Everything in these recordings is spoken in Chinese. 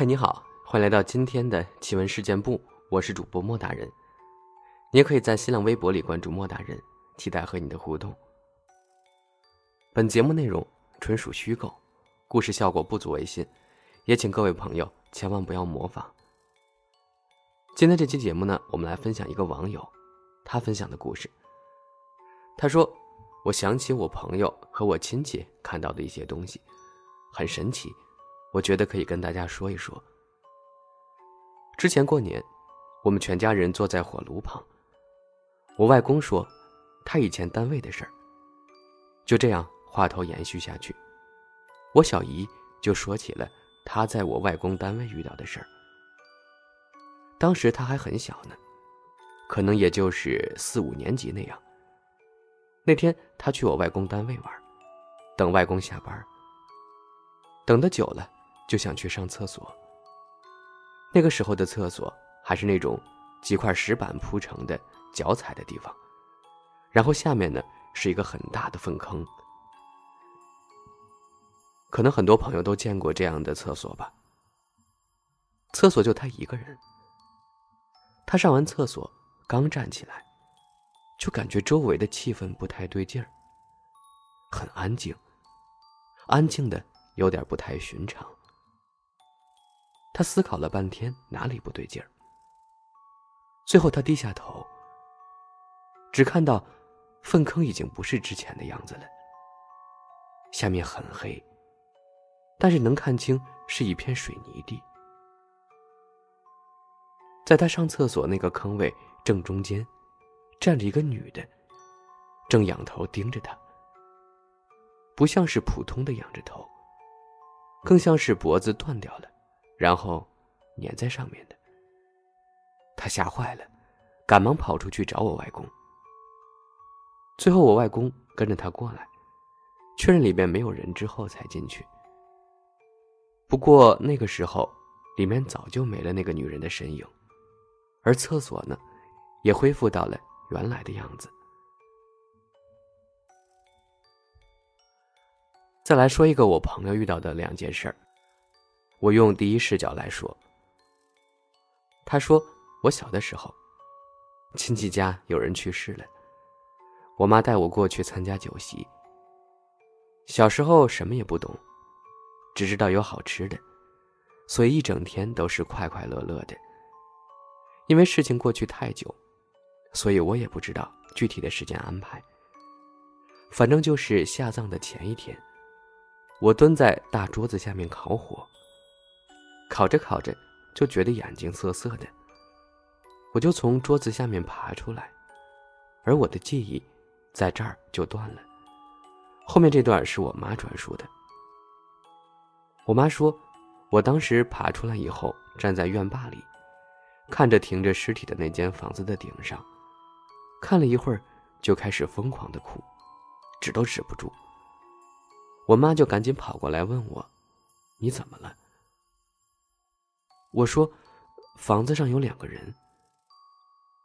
嗨，你好，欢迎来到今天的奇闻事件部，我是主播莫大人。你也可以在新浪微博里关注莫大人，期待和你的互动。本节目内容纯属虚构，故事效果不足为信，也请各位朋友千万不要模仿。今天这期节目呢，我们来分享一个网友他分享的故事。他说：“我想起我朋友和我亲戚看到的一些东西，很神奇。”我觉得可以跟大家说一说。之前过年，我们全家人坐在火炉旁。我外公说，他以前单位的事儿。就这样，话头延续下去，我小姨就说起了她在我外公单位遇到的事儿。当时他还很小呢，可能也就是四五年级那样。那天他去我外公单位玩，等外公下班。等的久了。就想去上厕所。那个时候的厕所还是那种几块石板铺成的脚踩的地方，然后下面呢是一个很大的粪坑。可能很多朋友都见过这样的厕所吧。厕所就他一个人。他上完厕所刚站起来，就感觉周围的气氛不太对劲儿，很安静，安静的有点不太寻常。他思考了半天，哪里不对劲儿？最后，他低下头，只看到粪坑已经不是之前的样子了，下面很黑，但是能看清是一片水泥地。在他上厕所那个坑位正中间，站着一个女的，正仰头盯着他，不像是普通的仰着头，更像是脖子断掉了。然后，粘在上面的。他吓坏了，赶忙跑出去找我外公。最后，我外公跟着他过来，确认里面没有人之后才进去。不过那个时候，里面早就没了那个女人的身影，而厕所呢，也恢复到了原来的样子。再来说一个我朋友遇到的两件事儿。我用第一视角来说。他说：“我小的时候，亲戚家有人去世了，我妈带我过去参加酒席。小时候什么也不懂，只知道有好吃的，所以一整天都是快快乐乐的。因为事情过去太久，所以我也不知道具体的时间安排。反正就是下葬的前一天，我蹲在大桌子下面烤火。”烤着烤着，就觉得眼睛涩涩的，我就从桌子下面爬出来，而我的记忆在这儿就断了。后面这段是我妈转述的。我妈说，我当时爬出来以后，站在院坝里，看着停着尸体的那间房子的顶上，看了一会儿，就开始疯狂的哭，止都止不住。我妈就赶紧跑过来问我：“你怎么了？”我说：“房子上有两个人。”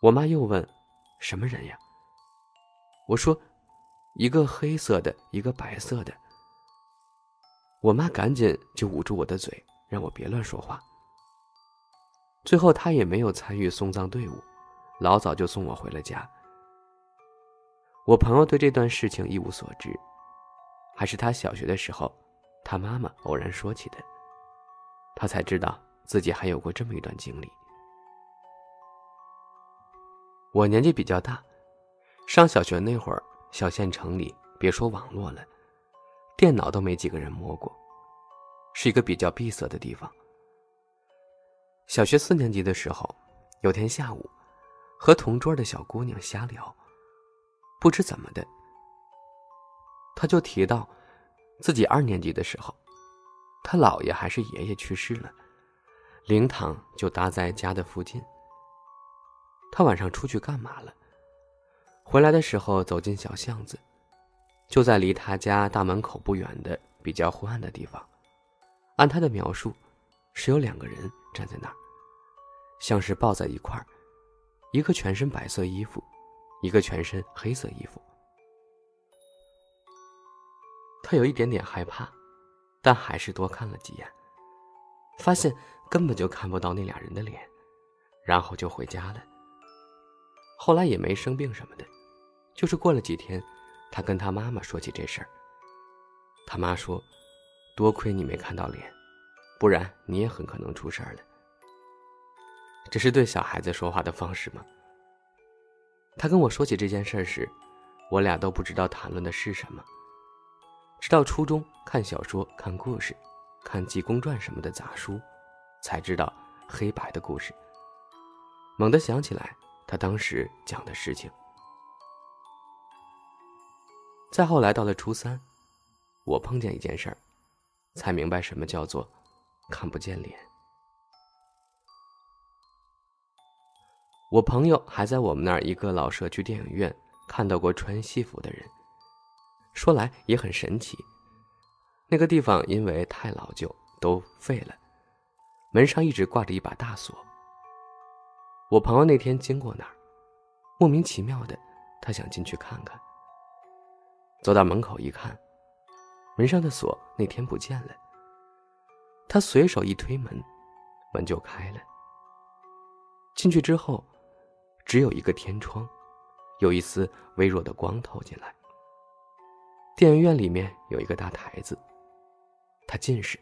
我妈又问：“什么人呀？”我说：“一个黑色的，一个白色的。”我妈赶紧就捂住我的嘴，让我别乱说话。最后，她也没有参与送葬队伍，老早就送我回了家。我朋友对这段事情一无所知，还是他小学的时候，他妈妈偶然说起的，他才知道。自己还有过这么一段经历。我年纪比较大，上小学那会儿，小县城里别说网络了，电脑都没几个人摸过，是一个比较闭塞的地方。小学四年级的时候，有天下午，和同桌的小姑娘瞎聊，不知怎么的，他就提到自己二年级的时候，他姥爷还是爷爷去世了。灵堂就搭在家的附近。他晚上出去干嘛了？回来的时候走进小巷子，就在离他家大门口不远的比较昏暗的地方。按他的描述，是有两个人站在那儿，像是抱在一块儿，一个全身白色衣服，一个全身黑色衣服。他有一点点害怕，但还是多看了几眼。发现根本就看不到那俩人的脸，然后就回家了。后来也没生病什么的，就是过了几天，他跟他妈妈说起这事儿。他妈说：“多亏你没看到脸，不然你也很可能出事儿了。”这是对小孩子说话的方式吗？他跟我说起这件事时，我俩都不知道谈论的是什么。直到初中看小说、看故事、看济公传什么的杂书。才知道黑白的故事。猛地想起来，他当时讲的事情。再后来到了初三，我碰见一件事儿，才明白什么叫做看不见脸。我朋友还在我们那儿一个老社区电影院看到过穿戏服的人，说来也很神奇。那个地方因为太老旧，都废了。门上一直挂着一把大锁。我朋友那天经过那儿，莫名其妙的，他想进去看看。走到门口一看，门上的锁那天不见了。他随手一推门，门就开了。进去之后，只有一个天窗，有一丝微弱的光透进来。电影院里面有一个大台子，他近视。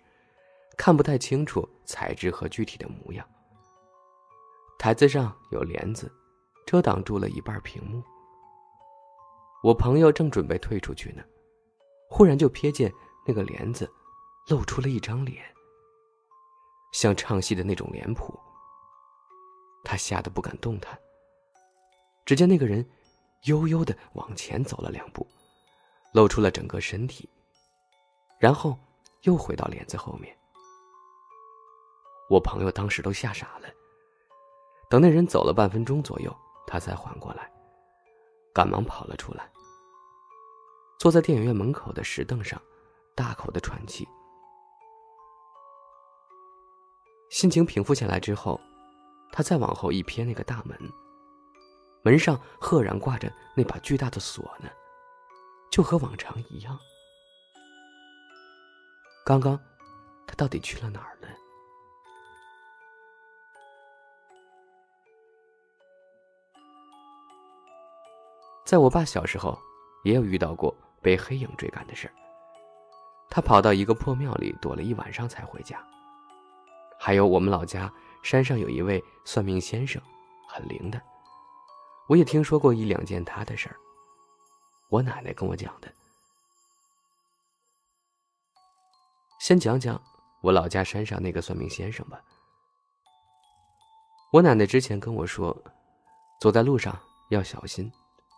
看不太清楚材质和具体的模样。台子上有帘子，遮挡住了一半屏幕。我朋友正准备退出去呢，忽然就瞥见那个帘子露出了一张脸，像唱戏的那种脸谱。他吓得不敢动弹。只见那个人悠悠的往前走了两步，露出了整个身体，然后又回到帘子后面。我朋友当时都吓傻了。等那人走了半分钟左右，他才缓过来，赶忙跑了出来，坐在电影院门口的石凳上，大口的喘气。心情平复下来之后，他再往后一瞥那个大门，门上赫然挂着那把巨大的锁呢，就和往常一样。刚刚，他到底去了哪儿呢？在我爸小时候，也有遇到过被黑影追赶的事儿。他跑到一个破庙里躲了一晚上才回家。还有我们老家山上有一位算命先生，很灵的。我也听说过一两件他的事儿。我奶奶跟我讲的。先讲讲我老家山上那个算命先生吧。我奶奶之前跟我说，走在路上要小心。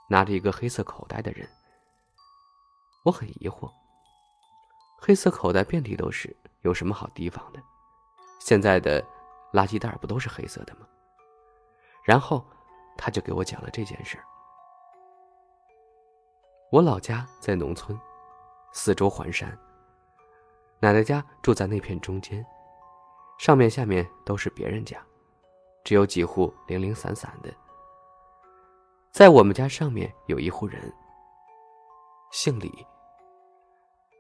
拿着一个黑色口袋的人，我很疑惑。黑色口袋遍地都是，有什么好提防的？现在的垃圾袋不都是黑色的吗？然后他就给我讲了这件事我老家在农村，四周环山。奶奶家住在那片中间，上面下面都是别人家，只有几户零零散散的。在我们家上面有一户人，姓李。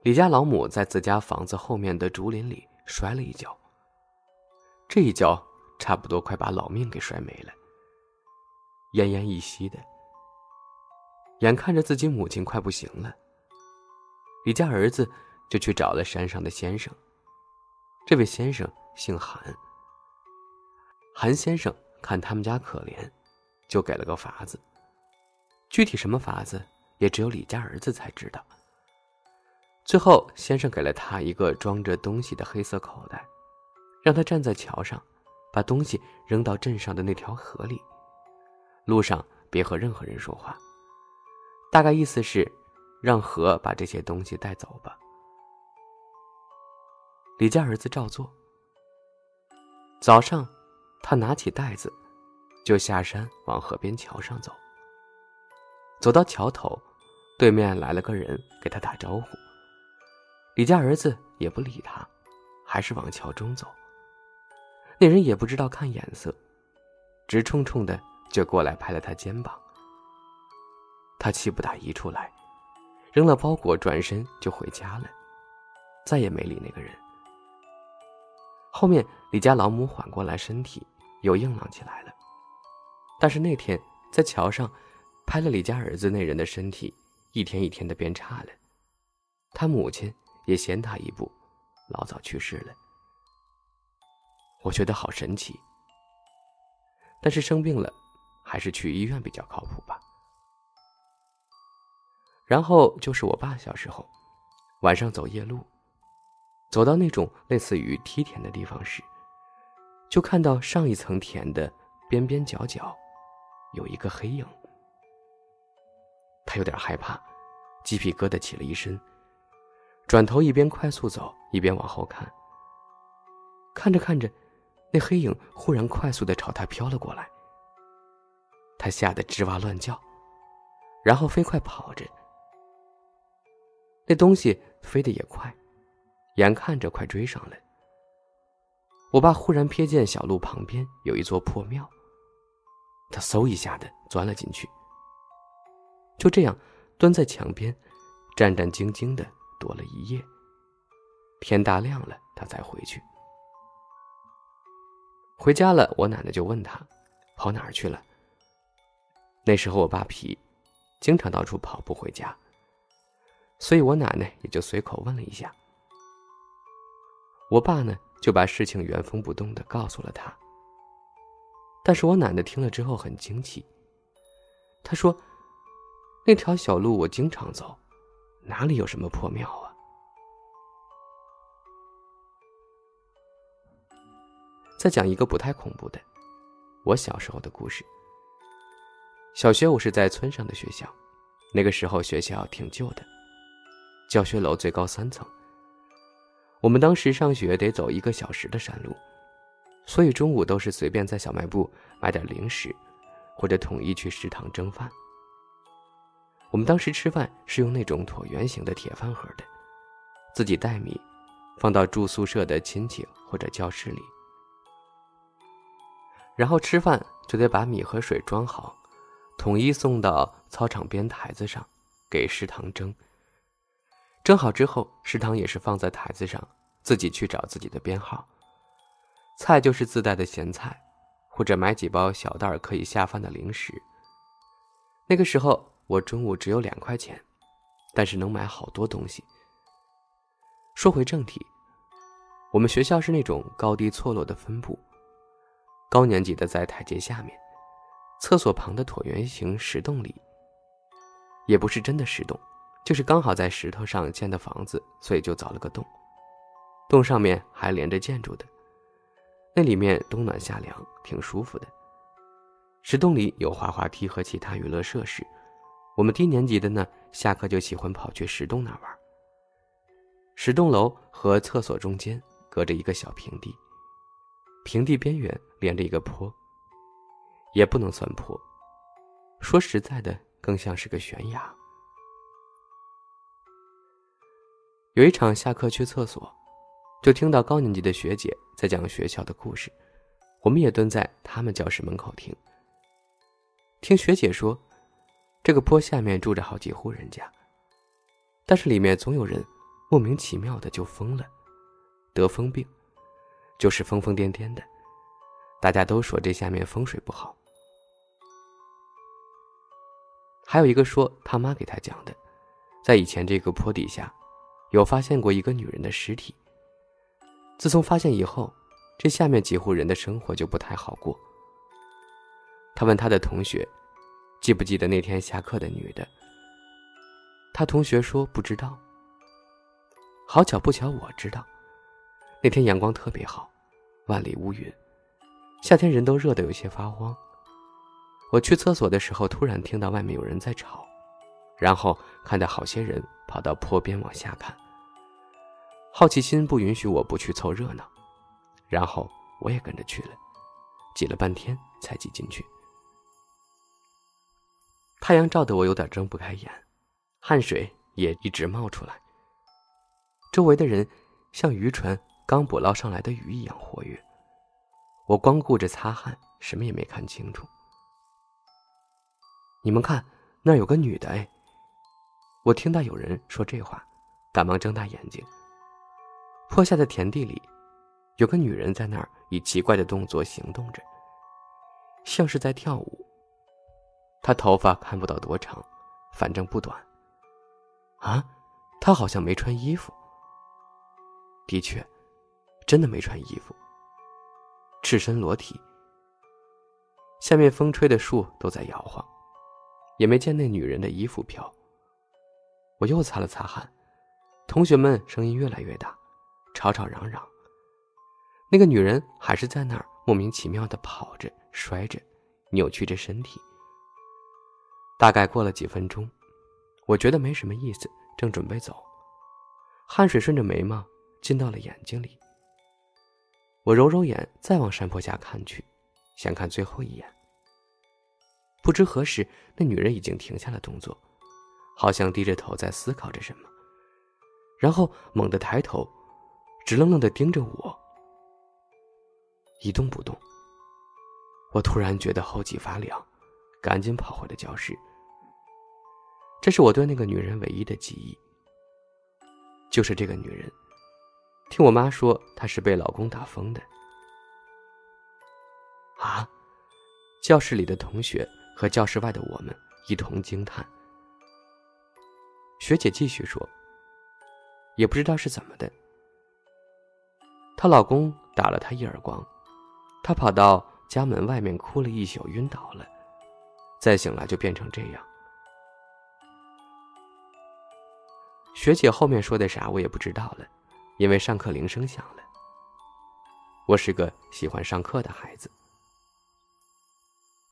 李家老母在自家房子后面的竹林里摔了一跤，这一跤差不多快把老命给摔没了，奄奄一息的。眼看着自己母亲快不行了，李家儿子就去找了山上的先生。这位先生姓韩，韩先生看他们家可怜，就给了个法子。具体什么法子，也只有李家儿子才知道。最后，先生给了他一个装着东西的黑色口袋，让他站在桥上，把东西扔到镇上的那条河里，路上别和任何人说话。大概意思是，让河把这些东西带走吧。李家儿子照做。早上，他拿起袋子，就下山往河边桥上走。走到桥头，对面来了个人，给他打招呼。李家儿子也不理他，还是往桥中走。那人也不知道看眼色，直冲冲的就过来拍了他肩膀。他气不打一处来，扔了包裹，转身就回家了，再也没理那个人。后面李家老母缓过来身体，又硬朗起来了。但是那天在桥上拍了李家儿子那人的身体，一天一天的变差了。他母亲也先他一步，老早去世了。我觉得好神奇。但是生病了，还是去医院比较靠谱吧。然后就是我爸小时候，晚上走夜路，走到那种类似于梯田的地方时，就看到上一层田的边边角角，有一个黑影。他有点害怕，鸡皮疙瘩起了一身，转头一边快速走一边往后看。看着看着，那黑影忽然快速的朝他飘了过来，他吓得吱哇乱叫，然后飞快跑着。那东西飞得也快，眼看着快追上来。我爸忽然瞥见小路旁边有一座破庙，他嗖一下的钻了进去。就这样，蹲在墙边，战战兢兢的躲了一夜。天大亮了，他才回去。回家了，我奶奶就问他，跑哪儿去了？那时候我爸皮，经常到处跑步回家。所以我奶奶也就随口问了一下，我爸呢就把事情原封不动的告诉了他。但是我奶奶听了之后很惊奇，她说：“那条小路我经常走，哪里有什么破庙啊？”再讲一个不太恐怖的，我小时候的故事。小学我是在村上的学校，那个时候学校挺旧的。教学楼最高三层。我们当时上学得走一个小时的山路，所以中午都是随便在小卖部买点零食，或者统一去食堂蒸饭。我们当时吃饭是用那种椭圆形的铁饭盒的，自己带米，放到住宿舍的亲戚或者教室里。然后吃饭就得把米和水装好，统一送到操场边台子上，给食堂蒸。蒸好之后，食堂也是放在台子上，自己去找自己的编号。菜就是自带的咸菜，或者买几包小袋可以下饭的零食。那个时候我中午只有两块钱，但是能买好多东西。说回正题，我们学校是那种高低错落的分布，高年级的在台阶下面，厕所旁的椭圆形石洞里，也不是真的石洞。就是刚好在石头上建的房子，所以就凿了个洞。洞上面还连着建筑的，那里面冬暖夏凉，挺舒服的。石洞里有滑滑梯和其他娱乐设施。我们低年级的呢，下课就喜欢跑去石洞那玩。石洞楼和厕所中间隔着一个小平地，平地边缘连着一个坡，也不能算坡，说实在的，更像是个悬崖。有一场下课去厕所，就听到高年级的学姐在讲学校的故事，我们也蹲在他们教室门口听。听学姐说，这个坡下面住着好几户人家，但是里面总有人莫名其妙的就疯了，得疯病，就是疯疯癫癫的，大家都说这下面风水不好。还有一个说他妈给他讲的，在以前这个坡底下。有发现过一个女人的尸体。自从发现以后，这下面几户人的生活就不太好过。他问他的同学，记不记得那天下课的女的？她同学说不知道。好巧不巧，我知道。那天阳光特别好，万里无云，夏天人都热得有些发慌。我去厕所的时候，突然听到外面有人在吵。然后看到好些人跑到坡边往下看，好奇心不允许我不去凑热闹，然后我也跟着去了，挤了半天才挤进去。太阳照得我有点睁不开眼，汗水也一直冒出来。周围的人像渔船刚捕捞上来的鱼一样活跃，我光顾着擦汗，什么也没看清楚。你们看，那儿有个女的哎。我听到有人说这话，赶忙睁大眼睛。坡下的田地里，有个女人在那儿以奇怪的动作行动着，像是在跳舞。她头发看不到多长，反正不短。啊，她好像没穿衣服。的确，真的没穿衣服，赤身裸体。下面风吹的树都在摇晃，也没见那女人的衣服飘。我又擦了擦汗，同学们声音越来越大，吵吵嚷嚷。那个女人还是在那儿莫名其妙的跑着、摔着、扭曲着身体。大概过了几分钟，我觉得没什么意思，正准备走，汗水顺着眉毛进到了眼睛里。我揉揉眼，再往山坡下看去，想看最后一眼。不知何时，那女人已经停下了动作，好像低着头在思考着什么，然后猛地抬头，直愣愣的盯着我。一动不动。我突然觉得后脊发凉，赶紧跑回了教室。这是我对那个女人唯一的记忆。就是这个女人，听我妈说，她是被老公打疯的。啊！教室里的同学和教室外的我们一同惊叹。学姐继续说：“也不知道是怎么的，她老公打了她一耳光。”她跑到家门外面哭了一宿，晕倒了。再醒来就变成这样。学姐后面说的啥我也不知道了，因为上课铃声响了。我是个喜欢上课的孩子。